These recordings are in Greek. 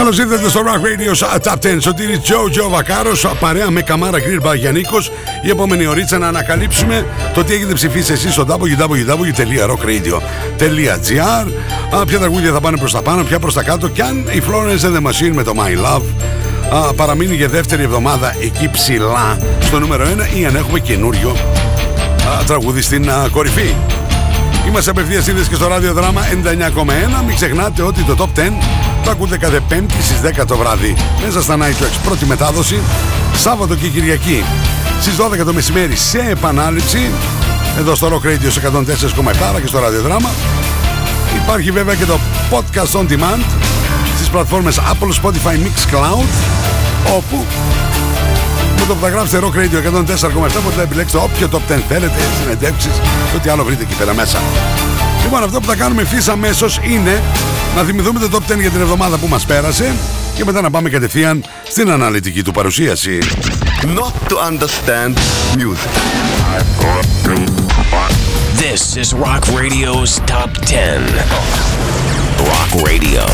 Καλώς ήρθατε στο Rock Radio Top 10. Σωτήρι Τζο Τζο Βακάρος, παρέα με Καμάρα Γκριλ Μπαγιανίκος. Η επόμενη ωρίτσα να ανακαλύψουμε το τι έχετε ψηφίσει εσείς στο www.rockradio.gr. Ποια τραγούδια θα πάνε προς τα πάνω, ποια προς τα κάτω. Και αν η Florence and the Machine με το My Love α, παραμείνει για δεύτερη εβδομάδα εκεί ψηλά στο νούμερο 1 ή αν έχουμε καινούριο α, τραγούδι στην α, κορυφή. Είμαστε απευθείας σύνδεση και στο ραδιοδράμα 99,1. Μην ξεχνάτε ότι το Top 10 το ακούτε κάθε Πέμπτη στις 10 το βράδυ μέσα στα Night Tracks. Πρώτη μετάδοση Σάββατο και Κυριακή στις 12 το μεσημέρι σε επανάληψη εδώ στο Rock Radio 104,7 και στο ραδιοδράμα. Υπάρχει βέβαια και το podcast on demand στις πλατφόρμες Apple, Spotify, Mixcloud όπου με το που θα γράψετε Rock Radio 104,7 μπορείτε να επιλέξετε όποιο top 10 θέλετε, συνεντεύξεις και ό,τι άλλο βρείτε εκεί πέρα μέσα. Λοιπόν, αυτό που θα κάνουμε ευθύς αμέσως είναι να θυμηθούμε το top 10 για την εβδομάδα που μας πέρασε και μετά να πάμε κατευθείαν στην αναλυτική του παρουσίαση. Not to understand music. This is Rock Radio's Top 10. Rock Radio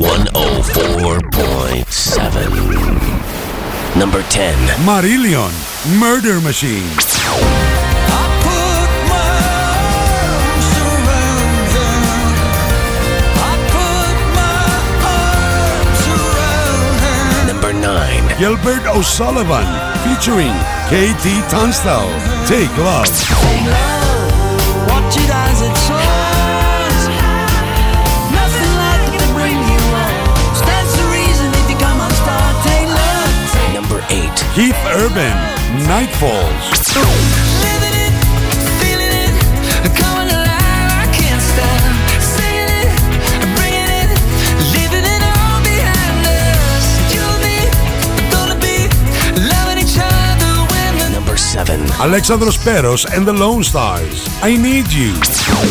104.7. Number 10. Marillion, Murder Machine. Number 9. Gilbert O'Sullivan featuring KT Tunstall. Take Love. Number 8. Keith Urban, Nightfalls. Number 7. Alexandros Peros and the Lone Stars. I need you.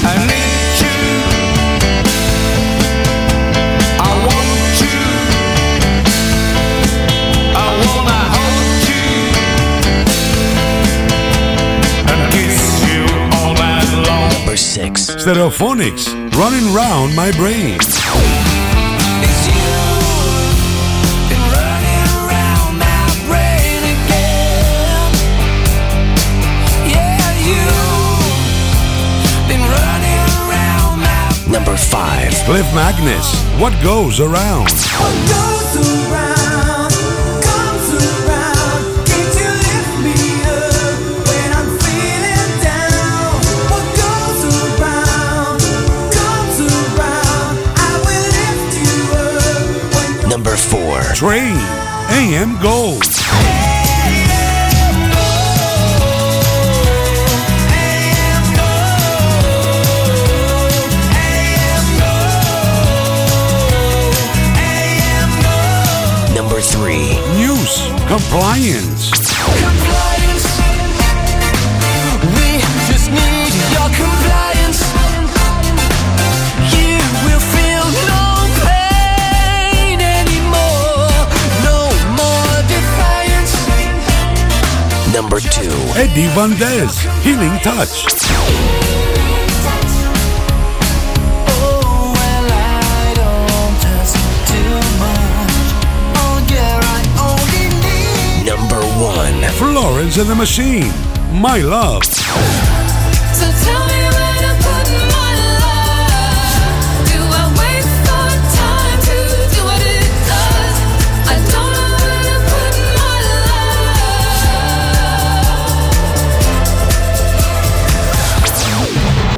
I Need You. Number 6. Stereophonics, Running Round My Brain. Number 5. Cliff Magnus, What Goes Around. Train, AM Gold. Number 3. News, Compliance. Eddie Van Dez, Healing Touch. Number 1. Florence and the Machine, My Love.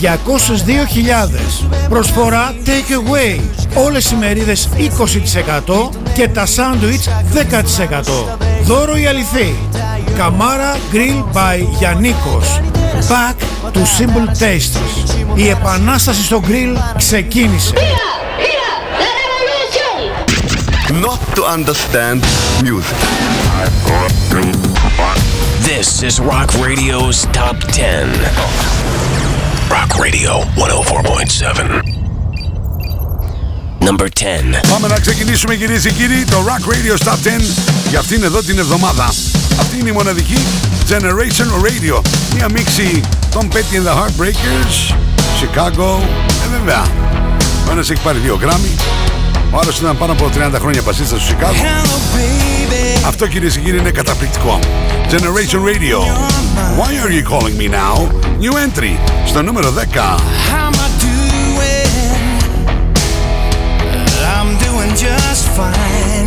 202.000. Προσφορά take away. Όλες οι μερίδες 20% και τα σάντουιτς 10%. Δώρο η αληθή. Καμάρα Grill by Γιαννίκος. Back to Simple Tastes. Η επανάσταση στο grill ξεκίνησε. Not to understand music. This is Rock Radio's Top 10. Rock Radio 104.7. Number 10. Πάμε να ξεκινήσουμε κυρίες και κύριοι το Rock Radio Top 10 για αυτήν εδώ την εβδομάδα. Αυτή είναι η μοναδική Generation Radio. Μια μίξη των Petty and the Heartbreakers, Chicago, ε βέβαια. Ο ένας έχει πάρει δύο γράμμι, ο άλλος ήταν πάνω από 30 χρόνια πασίστας στο Chicago. Αυτό κυρίες και κύριοι είναι καταπληκτικό. Generation Radio. Why are you calling me now? New entry στο νούμερο 10. How am I doing? I'm doing just fine.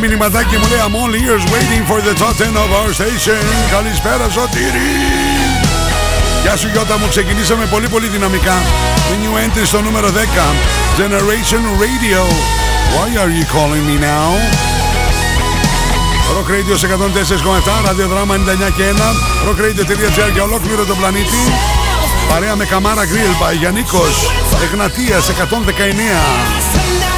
Μηνυματάκι μου λέει I'm all ears waiting for the top 10 of our station. Καλησπέρα Σωτήρη. Γεια σου Γιώτα μου, ξεκινήσαμε πολύ πολύ δυναμικά. The new entry στο νούμερο 10. Generation Radio. Why are you calling me now? Rock Radio σε 104,7, ραδιοδράμα 99 και 1, rockradio.gr για ολόκληρο τον πλανήτη. Παρέα με Καμάρα Grill by Γιαννίκος, Εγνατίας 119.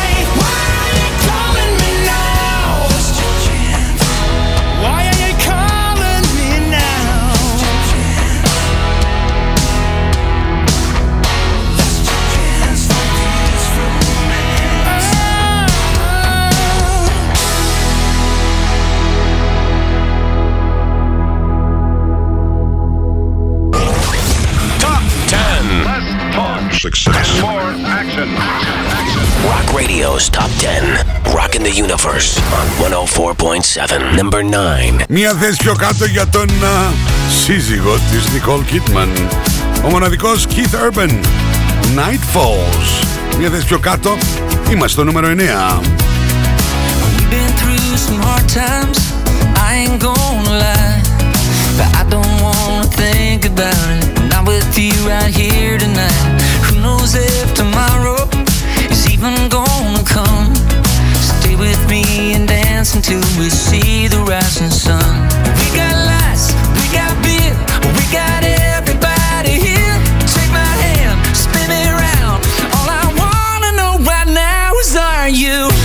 Success. More action. Rock Radio's Top 10. Rocking the Universe on 104.7. Number 9. Μία θέση πιο κάτω για τον α, σύζυγο της Nicole Kidman. Ο μοναδικός Keith Urban. Night Falls. Μία θέση πιο κάτω. Είμαστε στο νούμερο 9. We've been through some hard times, I ain't gonna lie. But I don't wanna think about it. Not with you right here tonight. Knows if tomorrow is even gonna come? Stay with me and dance until we see the rising sun. We got lights, we got beer, we got everybody here. Take my hand, spin me around. All I wanna know right now is are you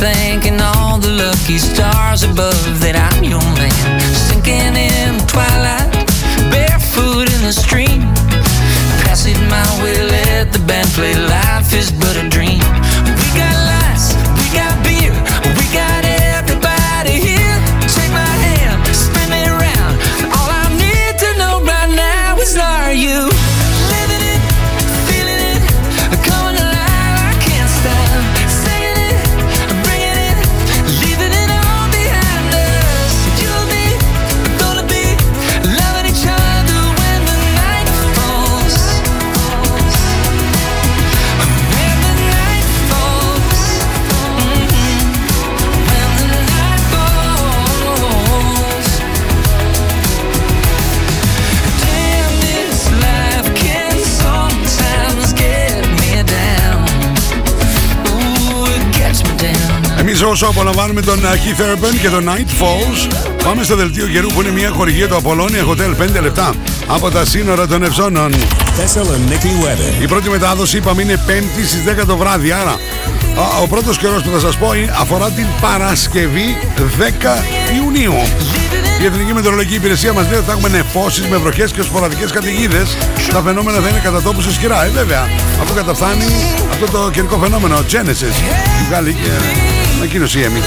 thanking all the lucky stars above that I'm your man. Sinking in the twilight, barefoot in the stream. Pass it my way, let the band play. Life όσο απολαμβάνουμε τον uh, Keith Urban και τον Night Falls, πάμε στο δελτίο καιρού που είναι μια χορηγία του Apollonia Hotel 5 λεπτά από τα σύνορα των Ευζώνων. Thessaloniki weather. Η πρώτη μετάδοση είπαμε είναι 5η στις 10 το βράδυ, άρα α, ο πρώτος καιρός που θα σας πω είναι- αφορά την Παρασκευή 10 Ιουνίου. Η Εθνική Μετεωρολογική Υπηρεσία μας λέει ότι θα έχουμε νεφώσεις με βροχές και σποραδικές καταιγίδες. Τα φαινόμενα θα είναι κατά τόπους ισχυρά. Ε, βέβαια, αφού καταφθάνει αυτό το καιρικό φαινόμενο, ο Genesis. Η βγάλει και ανακοίνωση η Έμι.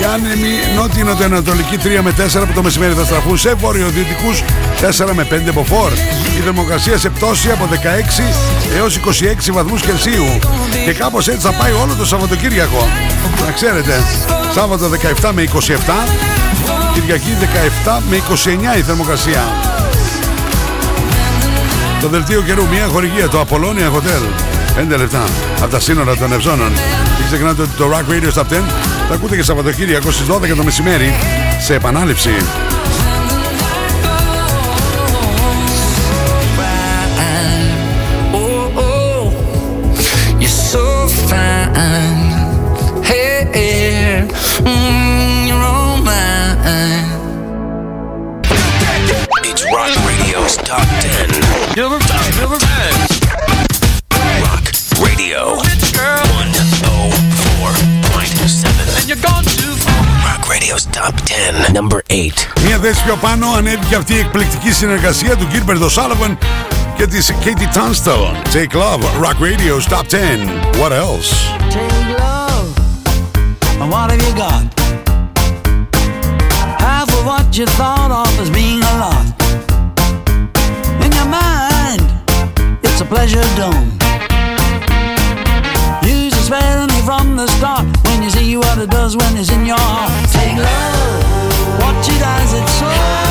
Οι άνεμοι νότιο-νοτιοανατολική 3 με 4 που το μεσημέρι θα στραφούν σε βορειοδυτικούς 4 με 5 από φορ. Η θερμοκρασία σε πτώση από 16 έως 26 βαθμούς Κελσίου. Και κάπως έτσι θα πάει όλο το Σαββατοκύριακο. Να ξέρετε, Σάββατο 17 με 27, Κυριακή 17 με 29 η θερμοκρασία. Το δελτίο καιρού, μια χορηγία, το Apollonia Hotel. 5 λεπτά από τα σύνορα των Ευζώνων ξεχνάτε ότι το Rock Radio Top 10 τα ακούτε και Σαββατοκύριακο στις 12 το μεσημέρι σε επανάληψη. Top 10. Number 8. Μια θέση πιο πάνω ανέβηκε αυτή η εκπληκτική συνεργασία του Gilbert O'Sullivan και της Katie Tunstall. Take Love, Rock Radio's Top 10. What else? Take love, and what have you got? Half of what you thought of as being a lot. In your mind, it's a pleasure dome. Used to spare me from the start it does when it's in your heart. Take love, watch it as it soars.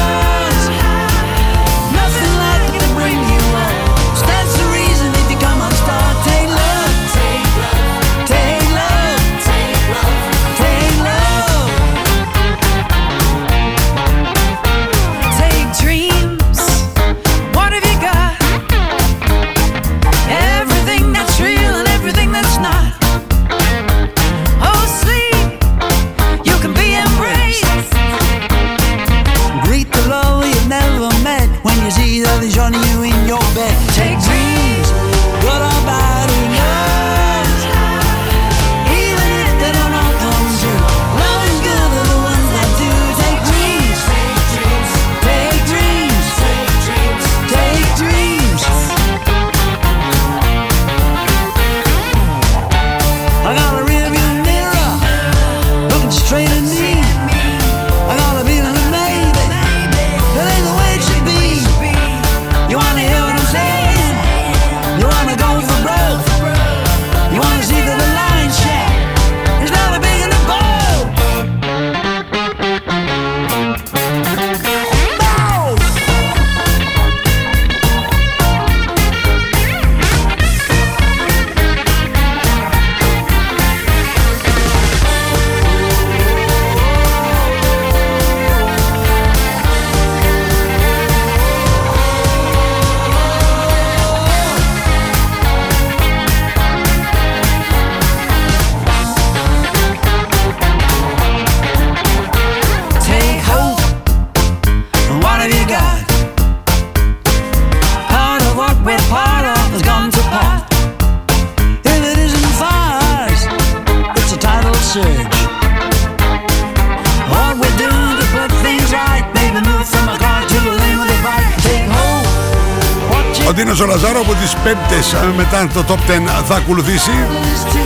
5 ε, μετά το top 10 θα ακολουθήσει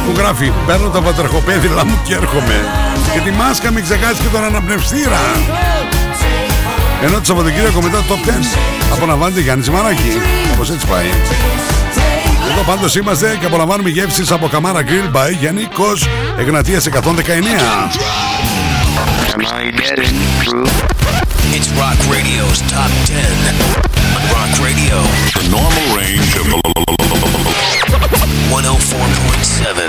που γράφει Παίρνω τα βατραχοπέδιλα μου και έρχομαι και τη μάσκα μην ξεχάσει και τον αναπνευστήρα. Ενώ το Σαββατοκύριακο μετά το top 10 απολαμβάνεται Γιάννης Μαράκη όπως έτσι πάει. Εδώ πάντως είμαστε και απολαμβάνουμε γεύσεις από Καμάρα Grill by νίκο Κος Εγνατίας 119 It's Rock Radio's Top 10. On Rock Radio, The normal range of 104.7.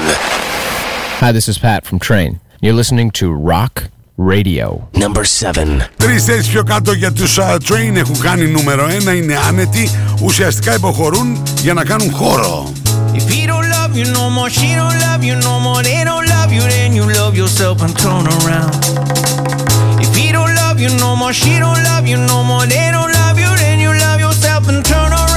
Hi, this is Pat from Train. You're listening to Rock Radio. Number 7. Τρεις θέσεις πιο κάτω για τους uh, Train έχουν κάνει νούμερο 1 είναι άνετοι ουσιαστικά υποχωρούν για να κάνουν χώρο If he don't love you no more, she don't love you no more, they don't love you, then you love yourself and turn around. If he don't love you no more, she don't love you no more, they don't love you, then up and turn around.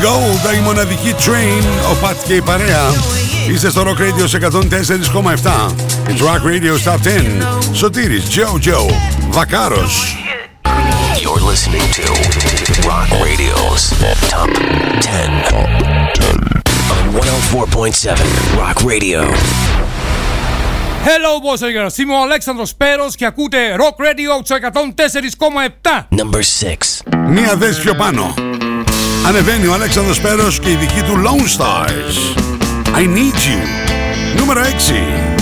AM Gold, η μοναδική train, ο Πατ και η παρέα. Είστε στο Rock Radio σε 104,7. It's Rock Radio Top 10. Σωτήρης, Joe Joe, Βακάρος. You're listening to Rock Radio's Top 10. On 104.7 Rock Radio. Hello, boys and girls. Είμαι ο Αλέξανδρος Πέρος και ακούτε Rock Radio στο 104,7. Number 6. Μία θέση πιο πάνω. Ανεβαίνει ο Αλέξανδρος Πέρος και η δική του Lone Stars. I Need You. Νούμερο 6.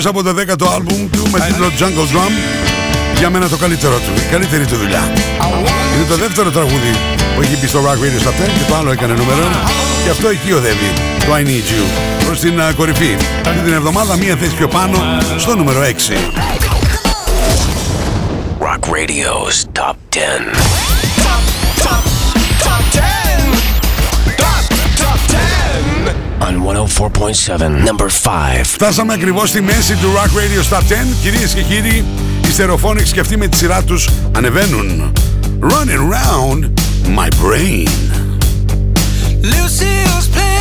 Lone Stars από το 10ο άλμπουμ του με τίτλο Jungle Drum. Για μένα το καλύτερο του, η καλύτερη του δουλειά. Είναι το δεύτερο τραγούδι που έχει μπει στο Rock Radio Stop 10 και το άλλο έκανε νούμερο 1. Και αυτό εκεί οδεύει, το I Need You, προς την α, κορυφή. Αυτή την εβδομάδα μία θέση πιο πάνω στο νούμερο 6. Rock Radio's Top 10. On 104.7, number 5. Φτάσαμε ακριβώς στη μέση του Rock Radio Stop 10. Κυρίες και κύριοι, οι Stereophonics και αυτοί με τη σειρά τους ανεβαίνουν. Running round my brain. Lucille's playing,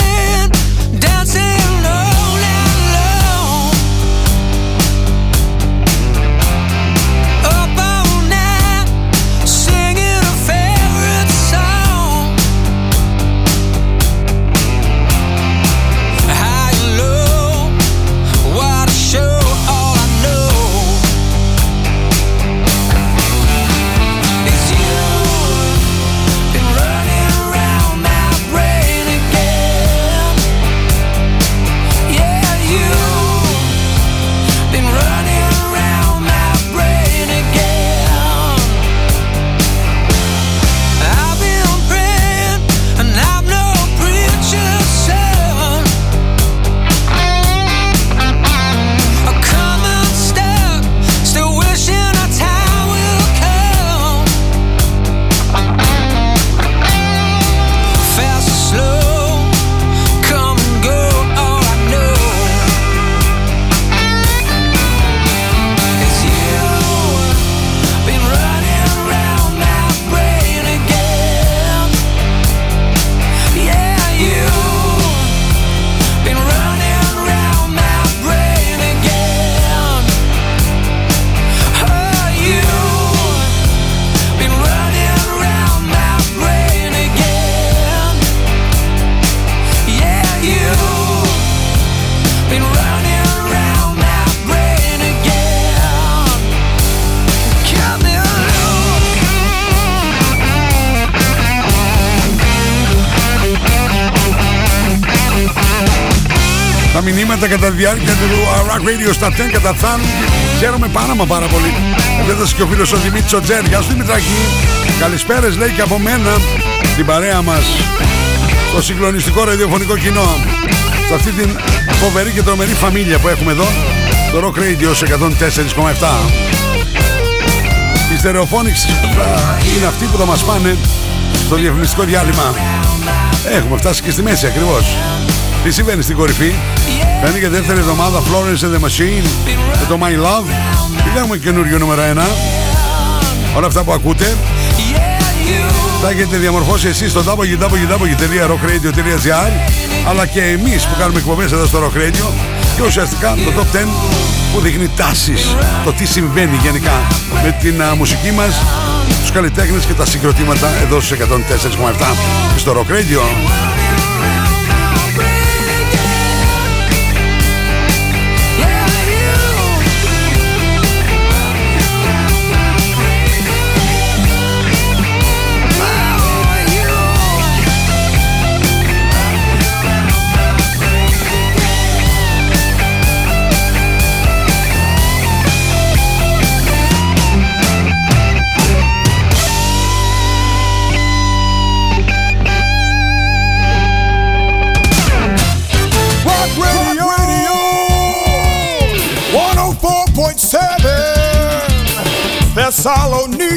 Τα μηνύματα κατά τη διάρκεια του uh, Rock Radio Stop 10 καταφθάνουν. Χαίρομαι πάρα μα πάρα πολύ. Επέτασε και ο φίλος ο Δημήτρης ο Τζέρ. Γεια σου Δημητράκη. Καλησπέρες λέει και από μένα την παρέα μας στο συγκλονιστικό ραδιοφωνικό κοινό. Σε αυτή την φοβερή και τρομερή φαμίλια που έχουμε εδώ. Το Rock Radio σε 104,7. Οι Stereophonics θα είναι αυτοί που θα μας πάνε στο διαφημιστικό διάλειμμα. Έχουμε φτάσει και στη μέση ακριβώς. Τι συμβαίνει στην κορυφή; Παίρνει και δεύτερη εβδομάδα Florence and the Machine με το My Love. Τι έχουμε καινούριο νούμερο 1. Όλα αυτά που ακούτε τα έχετε διαμορφώσει εσείς στο www.rockradio.gr αλλά και εμείς που κάνουμε εκπομπές εδώ στο Rock Radio και ουσιαστικά το Top 10 που δείχνει τάσεις το τι συμβαίνει γενικά με την α, μουσική μας τους καλλιτέχνες και τα συγκροτήματα εδώ στους 104,7 και στο Rock Radio. Salo nu.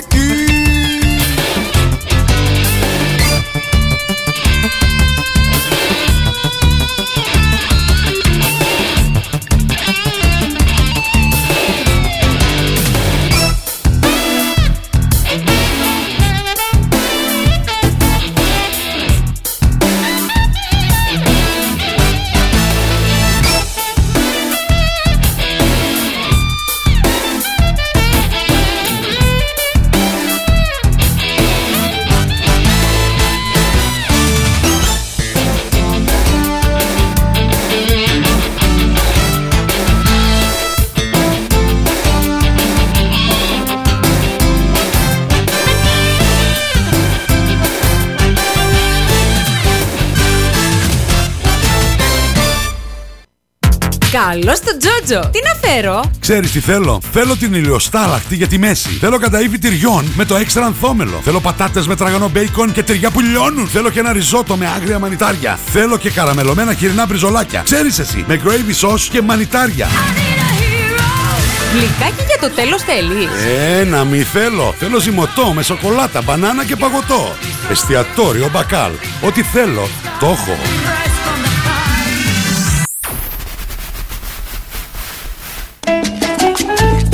Το Τζότζο. Τι να φέρω; Ξέρεις τι θέλω; Θέλω την ηλιοστάλαχτη για τη μέση. Θέλω καταήφι τυριών με το έξτρα ανθόμελο. Θέλω πατάτες με τραγανό μπέικον και τυριά που λιώνουν. Θέλω και ένα ριζότο με άγρια μανιτάρια. Θέλω και καραμελωμένα χοιρινά μπριζολάκια. Ξέρεις εσύ, με gravy sauce και μανιτάρια. Γλυκάκι για το τέλος θέλεις. Ε, να μη θέλω. Θέλω ζυμωτό με σοκολάτα, μπανάνα και παγωτό. Εστιατόριο μπακάλ. Ό,τι θέλω, το έχω.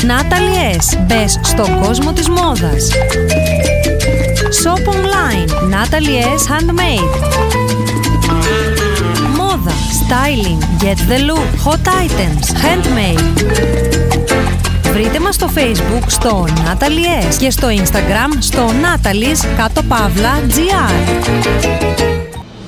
Natalie S. Μπες στον κόσμο της μόδας. Shop online. Natalie S. Handmade. Μόδα. Styling. Get the look. Hot items. Handmade. Βρείτε μας στο facebook στο Natalie S. και στο instagram στο Natalie's κάτω παύλα GR.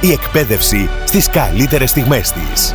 Η εκπαίδευση στις καλύτερες στιγμές της.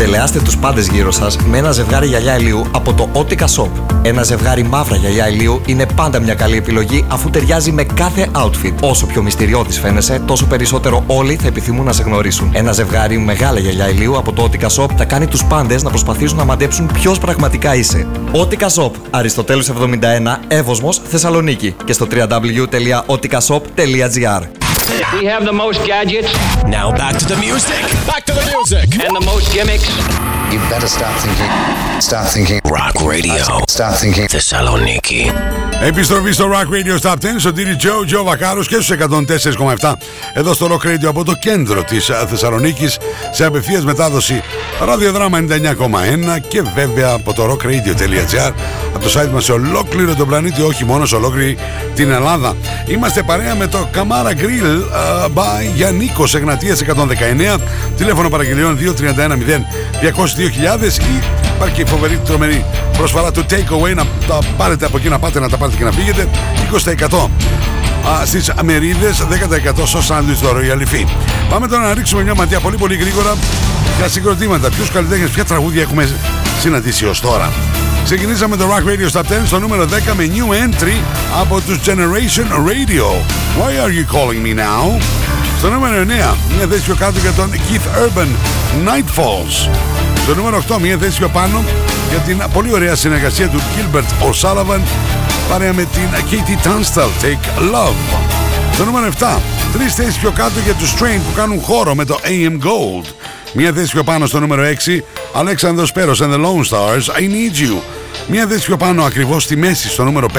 Δελεάστε τους πάντες γύρω σας με ένα ζευγάρι γυαλιά ηλίου από το Otica Shop. Ένα ζευγάρι μαύρα γυαλιά ηλίου είναι πάντα μια καλή επιλογή αφού ταιριάζει με κάθε outfit. Όσο πιο μυστηριώδης φαίνεσαι, τόσο περισσότερο όλοι θα επιθυμούν να σε γνωρίσουν. Ένα ζευγάρι μεγάλα γυαλιά ηλίου από το Otica Shop θα κάνει τους πάντες να προσπαθήσουν να μαντέψουν ποιος πραγματικά είσαι. Otica Shop, Αριστοτέλους 71, Εύωσμος, Θεσσαλονίκη και στο www.oticashop.gr We have the most gadgets. Now back to the music. Back to the music. And the most gimmicks. You better start thinking. Start thinking. Rock Radio. Start thinking. Θεσσαλονίκη. Επιστροφή στο Rock Radio Stop 10 στον Τύρι Τζο, Τζο Βακάρος και στους 104,7 εδώ στο Rock Radio από το κέντρο της ε, Θεσσαλονίκης σε απευθείας μετάδοση ραδιοδράμα 99,1 και βέβαια από το rockradio.gr από το site μας σε ολόκληρο τον πλανήτη, όχι μόνο σε ολόκληρη την Ελλάδα. Είμαστε παρέα με το Καμάρα Grill uh, by Γιαννίκος Εγνατίας 119 τηλέφωνο παραγγελιών 2310 202.000 ή υπάρχει και η φοβερή τρομερή προσφορά του Takeaway να τα πάρετε από εκεί να πάτε να τα πάρετε και να φύγετε 20% Α, στις μερίδες 10% στο σάντουιτς στο Royal Fee. Πάμε τώρα να ρίξουμε μια ματιά πολύ πολύ γρήγορα για συγκροτήματα. Ποιους καλλιτέχνες, ποια τραγούδια έχουμε συναντήσει ως τώρα; Ξεκινήσαμε το Rock Radio Stop 10 στο νούμερο 10 με new entry από τους Generation Radio. Why are you calling me now? Στο νούμερο 9, μια θέση πιο κάτω για τον Keith Urban, Nightfalls. Στο νούμερο 8, μια θέση πιο πάνω για την πολύ ωραία συνεργασία του Gilbert O'Sullivan παρέα με την Katie Tunstall, Take Love. Στο νούμερο 7, τρεις θέσεις πιο κάτω για τους Strain που κάνουν χώρο με το AM Gold. Μια θέση πιο πάνω στο νούμερο 6 Αλέξανδρος Πέρος and the Lone Stars, I Need You. Μια θέση πιο πάνω ακριβώς στη μέση στο νούμερο 5,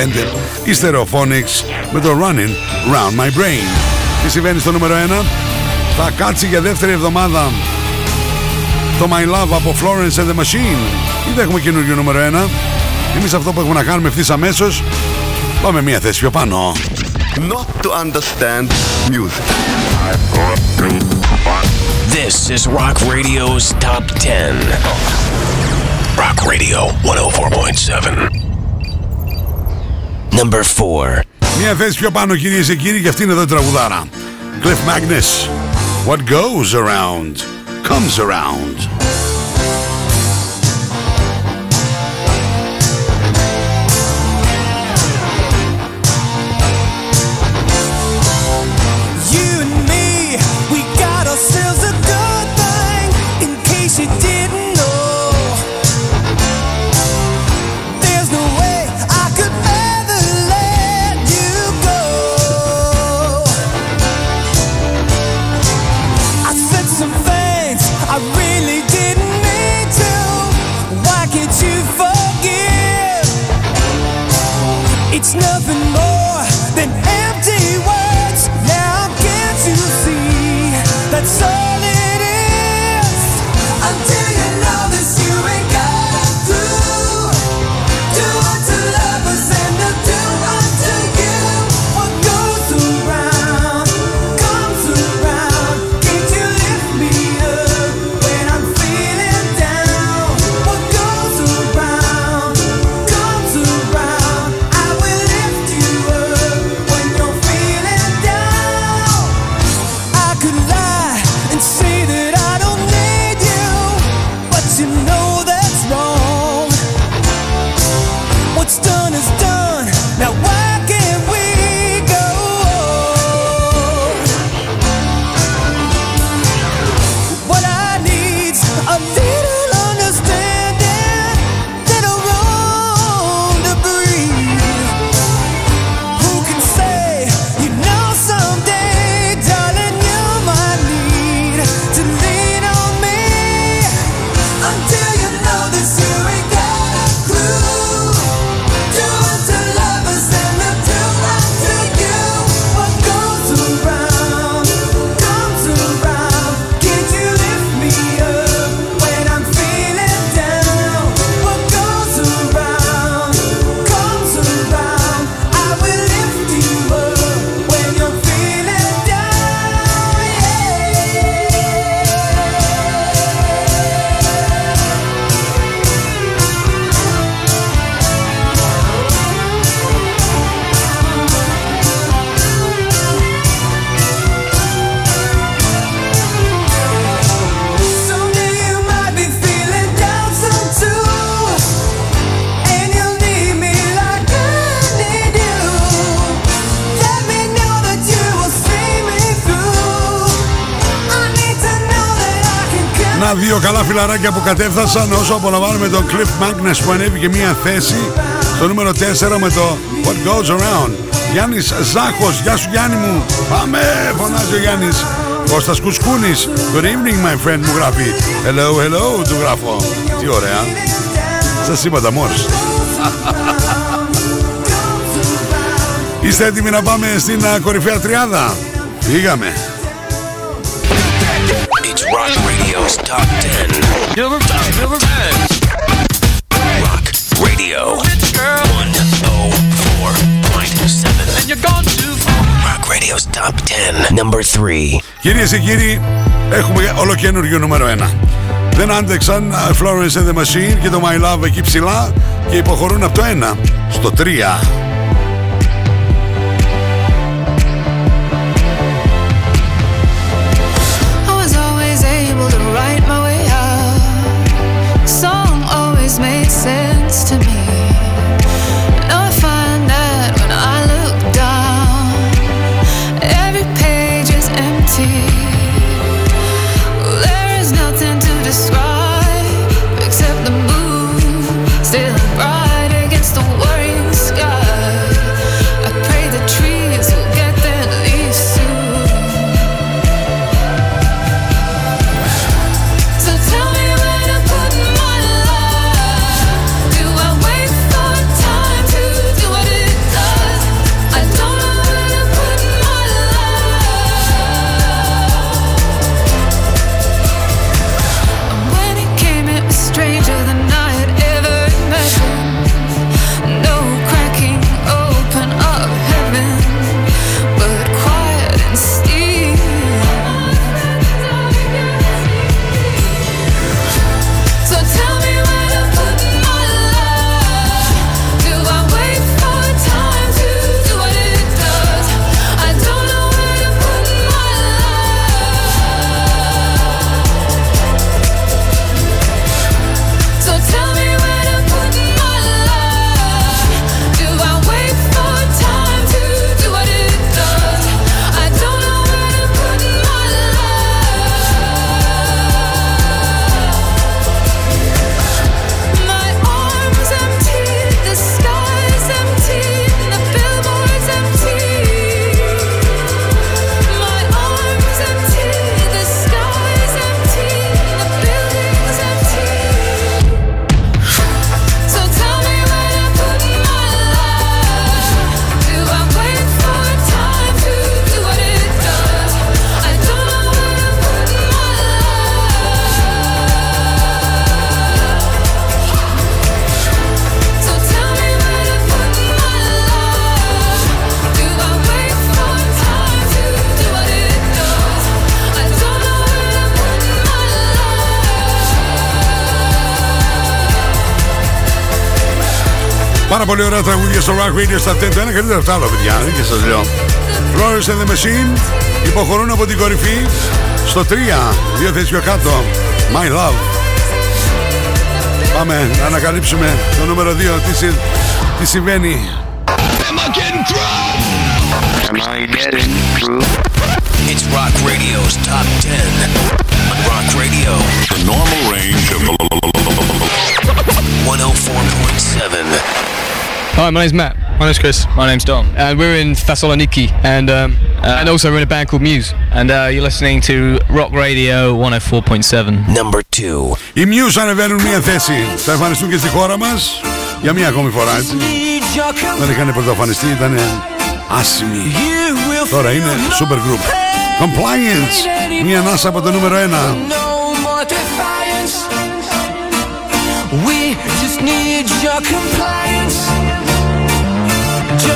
η Stereophonics με το Running Round My Brain. Τι συμβαίνει στο νούμερο 1, θα κάτσει για δεύτερη εβδομάδα το My Love από Florence and the Machine. Ή έχουμε καινούργιο νούμερο 1. Εμείς αυτό που έχουμε να κάνουμε ευθύς αμέσως, πάμε μια θέση πιο πάνω. Not to understand music. This is Rock Radio's Top 10. Rock Radio 104.7. Number 4. Μια θέση πιο πάνω κυρίες και κύριοι και αυτή είναι εδώ η τραγουδάρα. Cliff Magnus. What goes around comes around. Δύο καλά φιλαράκια που κατέφθασαν όσο απολαμβάνουμε τον Cliff Magnus που ανέβηκε μια θέση στο νούμερο 4 με το What Goes Around. Γιάννης Ζάχος, γεια σου Γιάννη μου. Πάμε, φωνάζει ο Γιάννης. Κώστας Κουσκούνης, good evening my friend μου γράφει. Hello, hello, του γράφω. Τι ωραία. Σας είπα τα μόρς. Είστε έτοιμοι να πάμε στην α, κορυφαία τριάδα; Πήγαμε. Radio's Top 10. Number 10. Rock Radio 104.7. And you're gone too far. Rock Radio's Top 10. Number 3. Κυρίε και κύριοι, έχουμε ολοκένουργιο νούμερο 1. Δεν άντεξαν α, Florence and the Machine και το My Love εκεί ψηλά και υποχωρούν από το 1 στο 3. Πολύ ωραία τραγούδια στο Rock Radio στα 10. Το ένα καλύτερο από το άλλο, παιδιά. Δεν και σας λέω. Flores and the Machine υποχωρούν από την κορυφή στο 3. Δύο θέσεις πιο κάτω. My Love. Πάμε να ανακαλύψουμε το νούμερο 2. Τι, συ- τι συμβαίνει. Am I getting through? It's Rock Radio's Top 10 on Rock Radio. The normal range of 104.7. Hi, my name's Matt. My name's Chris. My name's Dom. And we're in Thessaloniki, and um, and also we're in a band called Muse. And uh, you're listening to Rock Radio 104.7. Number two. Οι Muse ανεβαίνουν μία θέση. Θα εμφανιστούν και στη χώρα μας για μία ακόμη φορά, έτσι. Δεν είχαν πρωτοεμφανιστεί, ήταν άσημοι. Τώρα είναι super group. Compliance. Μία ανάσα από το νούμερο 1. No more defiance. We just need your compliance.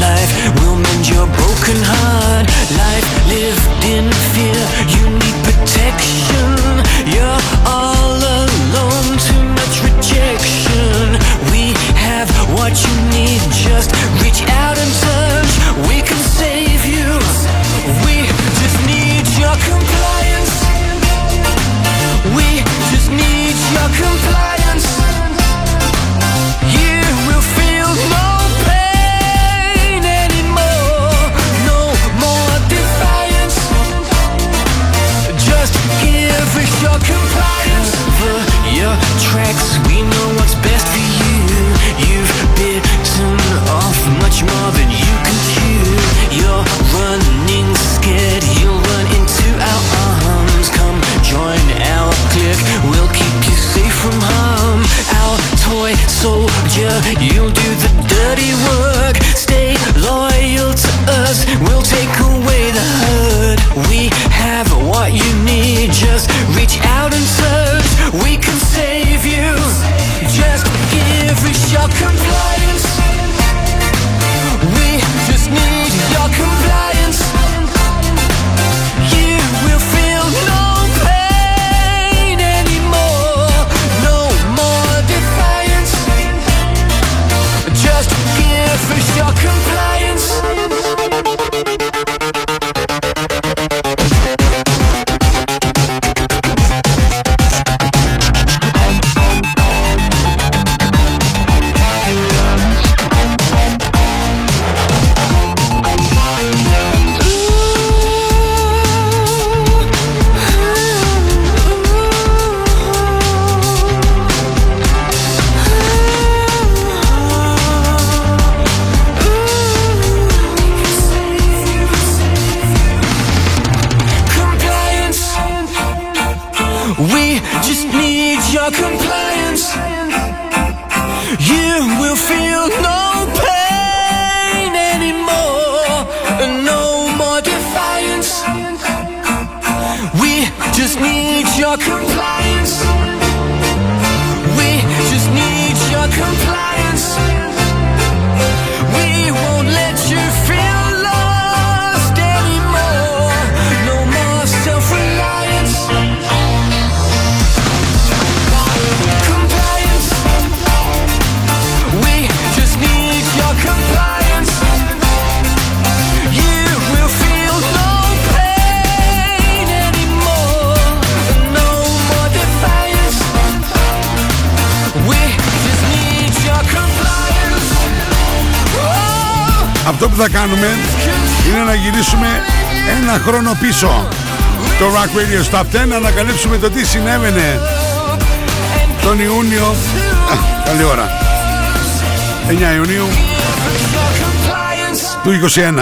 life will mend your broken heart. Life lived in fear. Θα κάνουμε είναι να γυρίσουμε ένα χρόνο πίσω. Το Rock Radio Stop 10 να ανακαλύψουμε το τι συνέβαινε τον Ιούνιο. Α, καλή ώρα. 9 Ιουνίου του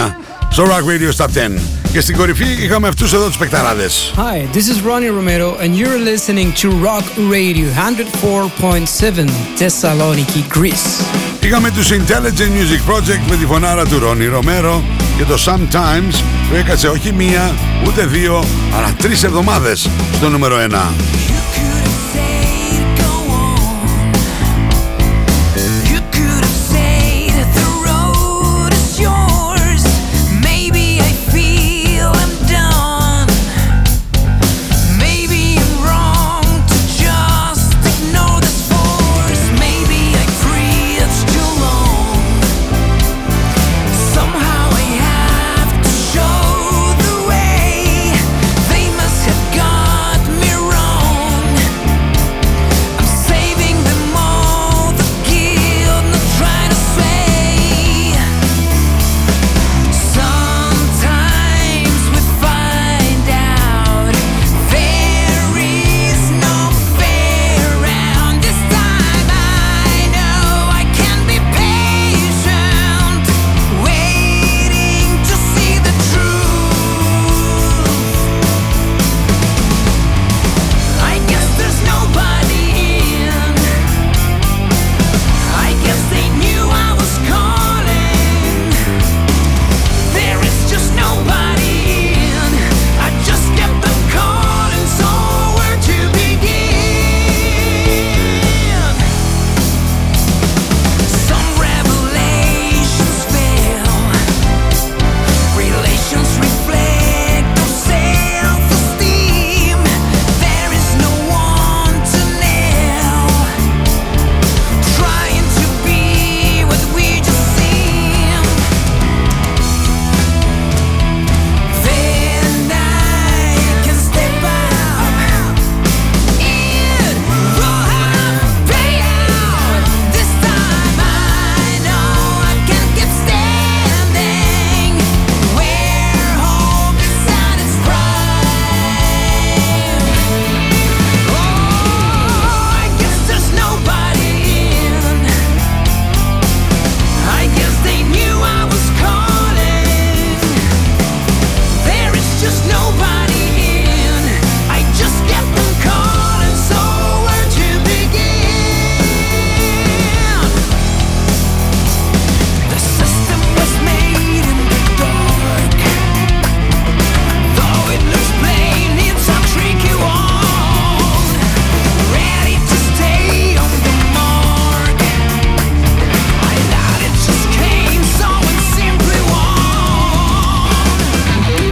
21 στο Rock Radio Top 10. Και στην κορυφή είχαμε αυτούς εδώ τους παικταράδες. Hi, this is Ronnie Romero, and you're listening to Rock Radio 104.7 Thessaloniki, Greece. Είχαμε τους Intelligent Music Project με τη φωνάρα του Ρόνι Ρομέρο και το Sometimes που έκατσε όχι μία ούτε δύο αλλά τρεις εβδομάδες στο νούμερο 1.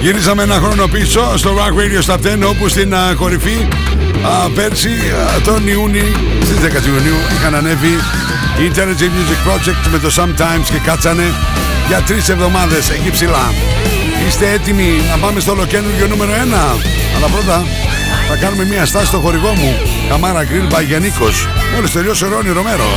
Γυρίσαμε ένα χρόνο πίσω στο Rock Radio Top 10 όπου στην α, κορυφή α, πέρσι α, τον Ιούνι στις 10 Ιουνίου είχαν ανέβει η Intelligent Music Project με το Sometimes και κάτσανε για τρεις εβδομάδες εκεί ψηλά. Είστε έτοιμοι να πάμε στο ολοκένουργιο νούμερο 1 αλλά πρώτα θα κάνουμε μια στάση στο χορηγό μου Καμάρα Grill by Γιαννίκος μόλις τελειώσει ο Ρόνι Ρομέρο.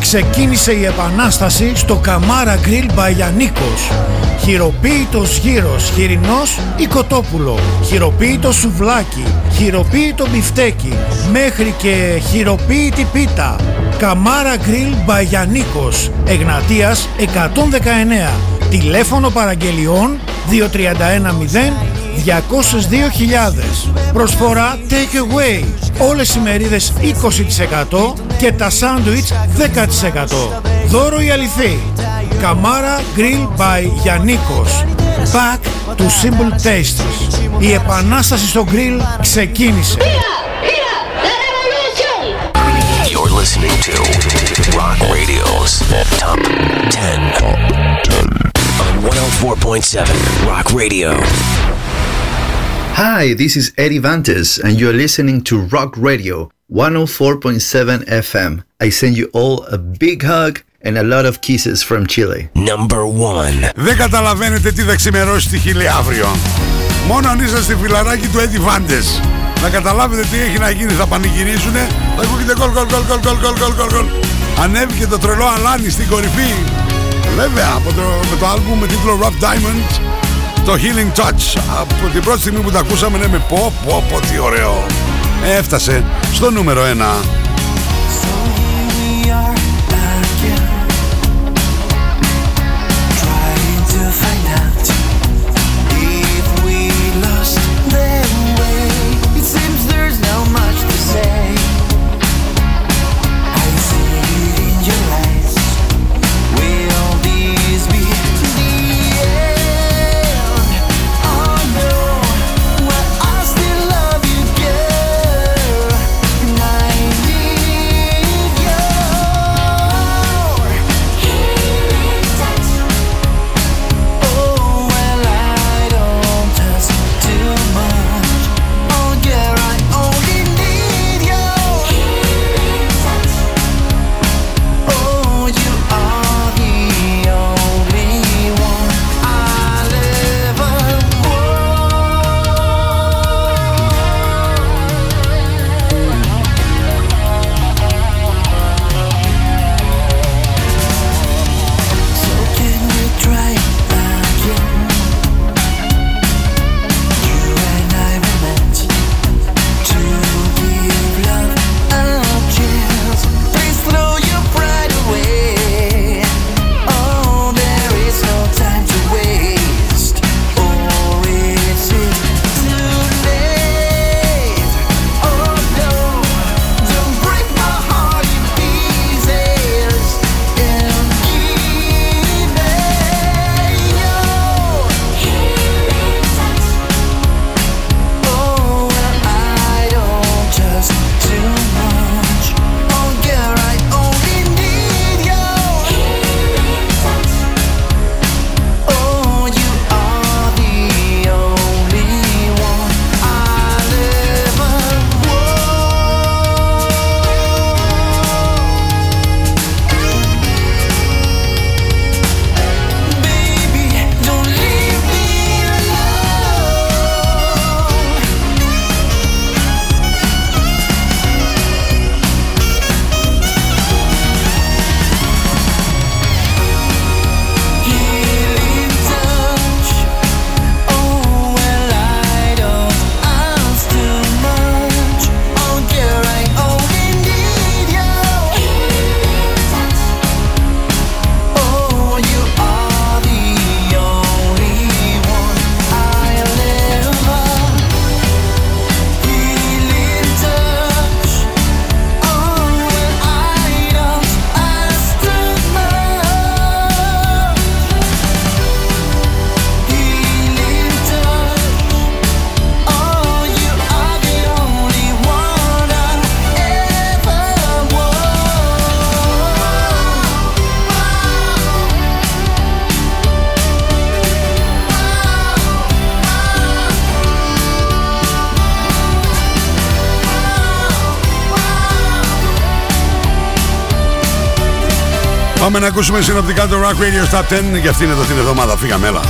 Ξεκίνησε η επανάσταση στο Καμάρα Grill Μπαγιανίκος. Χειροποίητος γύρος, χοιρινός ή κοτόπουλο. Χειροποίητο σουβλάκι, χειροποίητο μπιφτέκι. Μέχρι και χειροποίητη πίτα. Καμάρα Grill Μπαγιανίκος. Εγνατίας 119. Τηλέφωνο παραγγελιών 2310 202.000. Προσφορά take away. Όλες οι μερίδες 20% και τα σάντουιτς 10%. Δώρο η αληθή. Καμάρα Grill by Γιαννίκος. Back to simple tastes. Η επανάσταση στο grill ξεκίνησε. You're listening to Rock Radio's Top 10 on 104.7 Rock Radio. Hi, this is Eddie Vantes, and you're listening to Rock Radio 104.7 FM. I send you all a big hug and a lot of kisses from Chile. Number one. Δεν καταλαβαίνετε τι θα ξημερώσει τη Χιλή αύριο. Μόνο αν είσαι στη φιλαράκι του Eddie Vandes. Να καταλάβετε τι έχει να γίνει. Θα πανηγυρίσουνε. Θα ακούγεται κολ κολ κολ κολ κολ κολ κολ κολ. Ανέβηκε το τρελό αλάνι στην κορυφή. Βέβαια, από το, με το άλμπου με τίτλο Rough Diamond. Το Healing Touch. Από την πρώτη στιγμή που τα ακούσαμε, ναι, με πω, πω, πω, τι ωραίο. Έφτασε στο νούμερο 1. Πάμε να ακούσουμε συνοπτικά το Rock Radio Top 10 για αυτήν εδώ την εβδομάδα. Φύγαμε, έλα.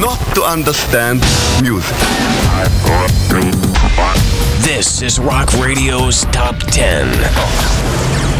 Not to understand music. This is Rock Radio's Top 10.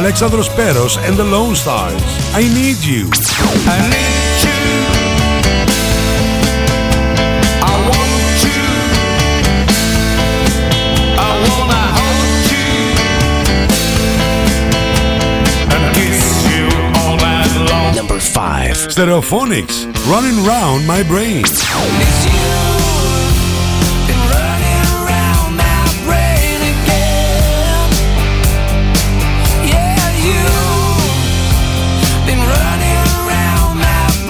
Alexandros Peros and the Lone Stars. I need you. I need you. I want you. I wanna hold you and kiss you all night long. Number 5. Stereophonics. Running round my brain.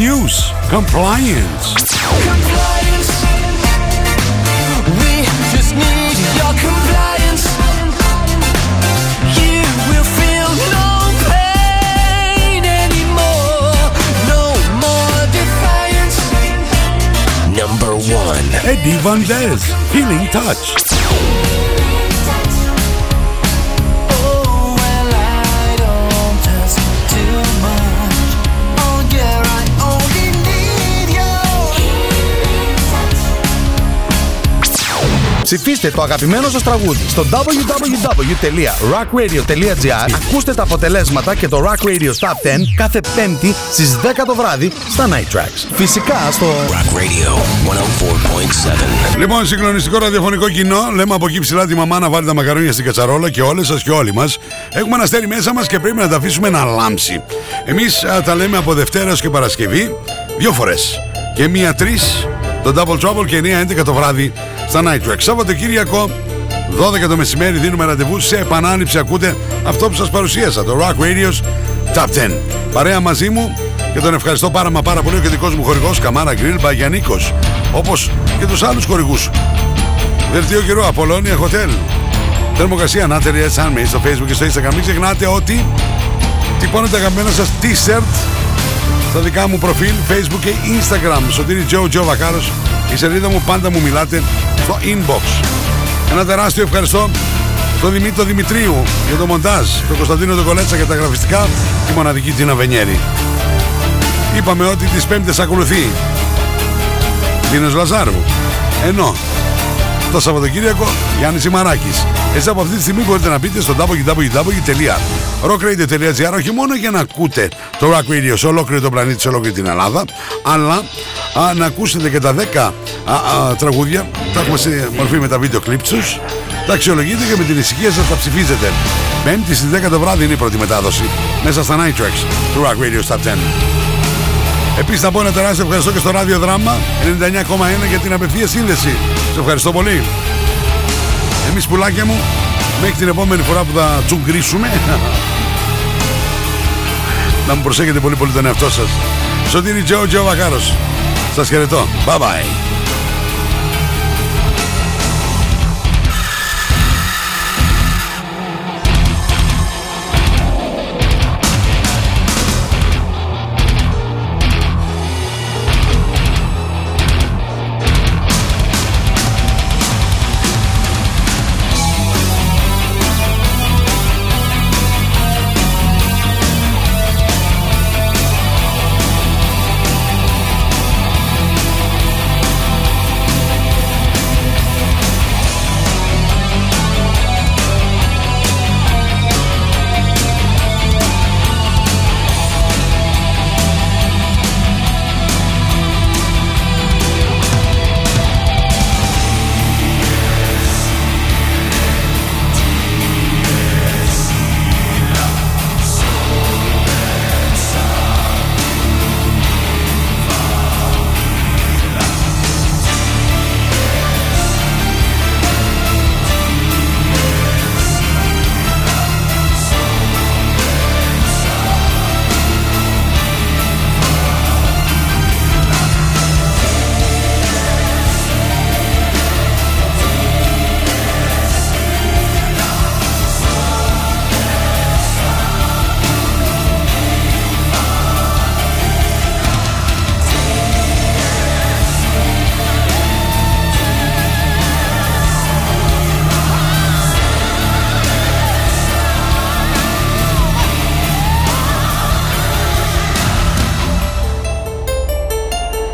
News. Compliance. Compliance. We just need your compliance. You will feel no pain anymore. No more defiance. Number 1. Eddie Van Dez. Healing Touch. Ψηφίστε το αγαπημένο σας τραγούδι στο www.rockradio.gr Ακούστε τα αποτελέσματα και το Rock Radio Top 10 κάθε πέμπτη στις 10 το βράδυ στα Night Tracks. Φυσικά στο Rock Radio 104.7. Λοιπόν, συγκλονιστικό ραδιοφωνικό κοινό. Λέμε από εκεί ψηλά τη μαμά να βάλει τα μακαρόνια στην κατσαρόλα και όλες σας και όλοι μας. Έχουμε ένα αστέρι μέσα μας και πρέπει να τα αφήσουμε να λάμψει. Εμείς τα λέμε από Δευτέρας έως και Παρασκευή δύο φορές. Και μία τρεις το Double Trouble και 9-11 το βράδυ στα Night Track. Σαββατοκύριακο 12 το μεσημέρι δίνουμε ραντεβού σε επανάληψη. Ακούτε αυτό που σας παρουσίασα, το Rock Radio's Top 10. Παρέα μαζί μου και τον ευχαριστώ πάρα μα πάρα πολύ και δικός μου χορηγός Καμάρα Γκριλ Μπαγιανίκος όπως και τους άλλους χορηγούς Δελτίο καιρού Απολώνια Hotel Θερμοκρασία Νάτερη Sunmade στο facebook και στο instagram μην ξεχνάτε ότι τυπώνετε αγαπημένα σας t-shirt στα δικά μου προφίλ facebook και instagram Σωτήρι Τζο Τζο Βακάρος η σελίδα μου πάντα μου μιλάτε στο inbox ένα τεράστιο ευχαριστώ στον Δημήτρη Δημητρίου για το μοντάζ, τον Κωνσταντίνο τον Κολέτσα για τα γραφιστικά, τη μοναδική Τζίνα Βενιέρη. Είπαμε ότι τις πέμπτες ακολουθεί Δίνος Λαζάρου. Ενώ το Σαββατοκύριακο Γιάννης Ημαράκης. Εσείς από αυτή τη στιγμή μπορείτε να μπείτε στο www.rockradio.gr όχι μόνο για να ακούτε το Rock Radio σε ολόκληρο τον πλανήτη, σε ολόκληρη την Ελλάδα, αλλά α, να ακούσετε και τα 10 α, α, τραγούδια. Τα έχουμε σε μορφή με τα βίντεο κλιπ τους. Τα αξιολογείτε και με την ησυχία σας τα ψηφίζετε. Πέμπτη στις 10 το βράδυ είναι η πρώτη μετάδοση μέσα στα Night Tracks του Rock Radio Stop 10. Επίσης θα πω ένα τεράστιο ευχαριστώ και στο ράδιο δράμα 99,1 για την απευθείας σύνδεση. Σε ευχαριστώ πολύ. Εμείς πουλάκια μου, μέχρι την επόμενη φορά που θα τσουγκρίσουμε, να μου προσέχετε πολύ πολύ τον εαυτό σας. Σωτήρι Τζο Τζο Βακάρος. Σας χαιρετώ. Bye bye.